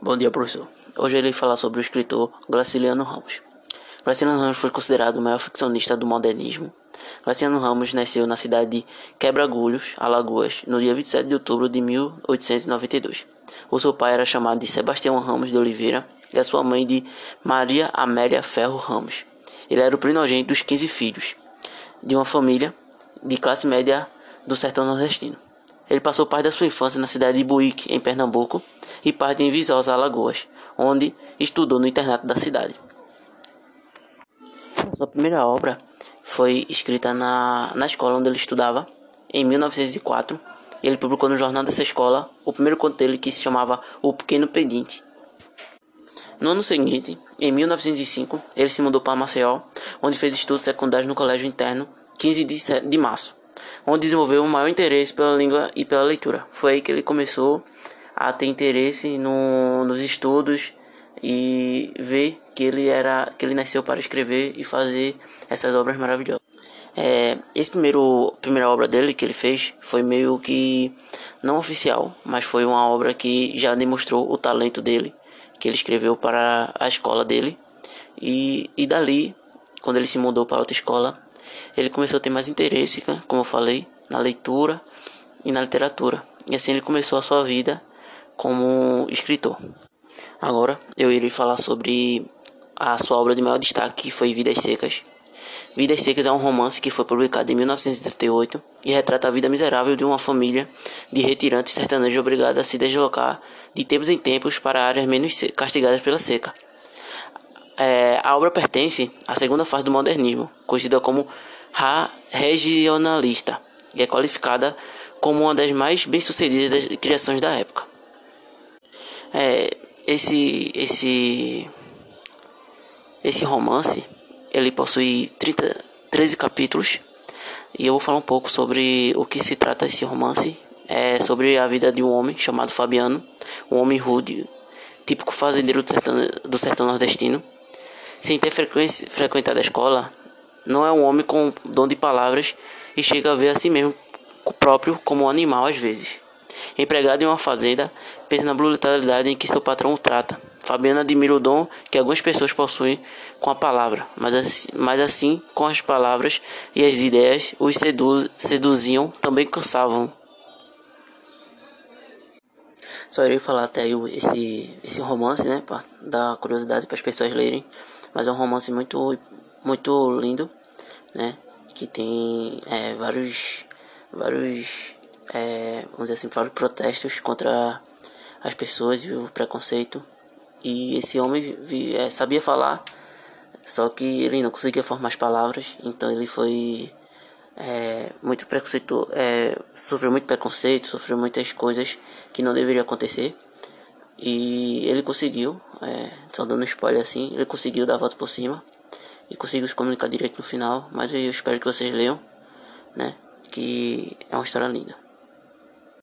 Bom dia, professor. Hoje eu irei falar sobre o escritor Graciliano Ramos. Graciliano Ramos foi considerado o maior ficcionista do modernismo. Graciliano Ramos nasceu na cidade de Quebra-Agulhos, Alagoas, no dia 27 de outubro de 1892. O seu pai era chamado de Sebastião Ramos de Oliveira e a sua mãe de Maria Amélia Ferro Ramos. Ele era o primogênito dos 15 filhos de uma família de classe média do sertão nordestino. Ele passou parte da sua infância na cidade de Buíque, em Pernambuco, e parte em Viçosa, Alagoas, onde estudou no internato da cidade. Sua primeira obra foi escrita na, na escola onde ele estudava, em 1904. Ele publicou no jornal dessa escola o primeiro conto dele que se chamava O Pequeno Pedinte. No ano seguinte, em 1905, ele se mudou para Maceió, onde fez estudos secundários no Colégio Interno 15 de, de março, onde desenvolveu um maior interesse pela língua e pela leitura. Foi aí que ele começou a ter interesse no, nos estudos e ver que ele era que ele nasceu para escrever e fazer essas obras maravilhosas. É, esse primeiro primeira obra dele que ele fez foi meio que não oficial, mas foi uma obra que já demonstrou o talento dele, que ele escreveu para a escola dele e, e dali, quando ele se mudou para outra escola, ele começou a ter mais interesse, né, como eu falei, na leitura e na literatura. E assim ele começou a sua vida como escritor. Agora eu irei falar sobre a sua obra de maior destaque, que foi Vidas Secas. Vidas Secas é um romance que foi publicado em 1938 e retrata a vida miserável de uma família de retirantes sertanejos obrigados a se deslocar de tempos em tempos para áreas menos castigadas pela seca. É, a obra pertence à segunda fase do modernismo, conhecida como regionalista, e é qualificada como uma das mais bem-sucedidas criações da época. É, esse esse esse romance ele possui 30, 13 capítulos e eu vou falar um pouco sobre o que se trata esse romance. É sobre a vida de um homem chamado Fabiano, um homem rude, típico fazendeiro do sertão, do sertão nordestino. Sem ter frequentado a escola, não é um homem com dom de palavras e chega a ver a si mesmo próprio como um animal às vezes. Empregado em uma fazenda, pensa na brutalidade em que seu patrão o trata. Fabiano admira o dom que algumas pessoas possuem com a palavra, mas assim, mas assim com as palavras e as ideias os seduz, seduziam, também cansavam. Só irei falar até aí esse, esse romance, né, para dar curiosidade para as pessoas lerem, mas é um romance muito, muito lindo, né, que tem é, vários, vários é, vamos dizer assim, vários protestos contra as pessoas e o preconceito. E esse homem é, sabia falar, só que ele não conseguia formar as palavras, então ele foi é, muito preconceito, é, sofreu muito preconceito, sofreu muitas coisas que não deveriam acontecer. E ele conseguiu, é, só dando spoiler assim, ele conseguiu dar a volta por cima e conseguiu se comunicar direito no final. Mas eu espero que vocês leiam, né? Que é uma história linda.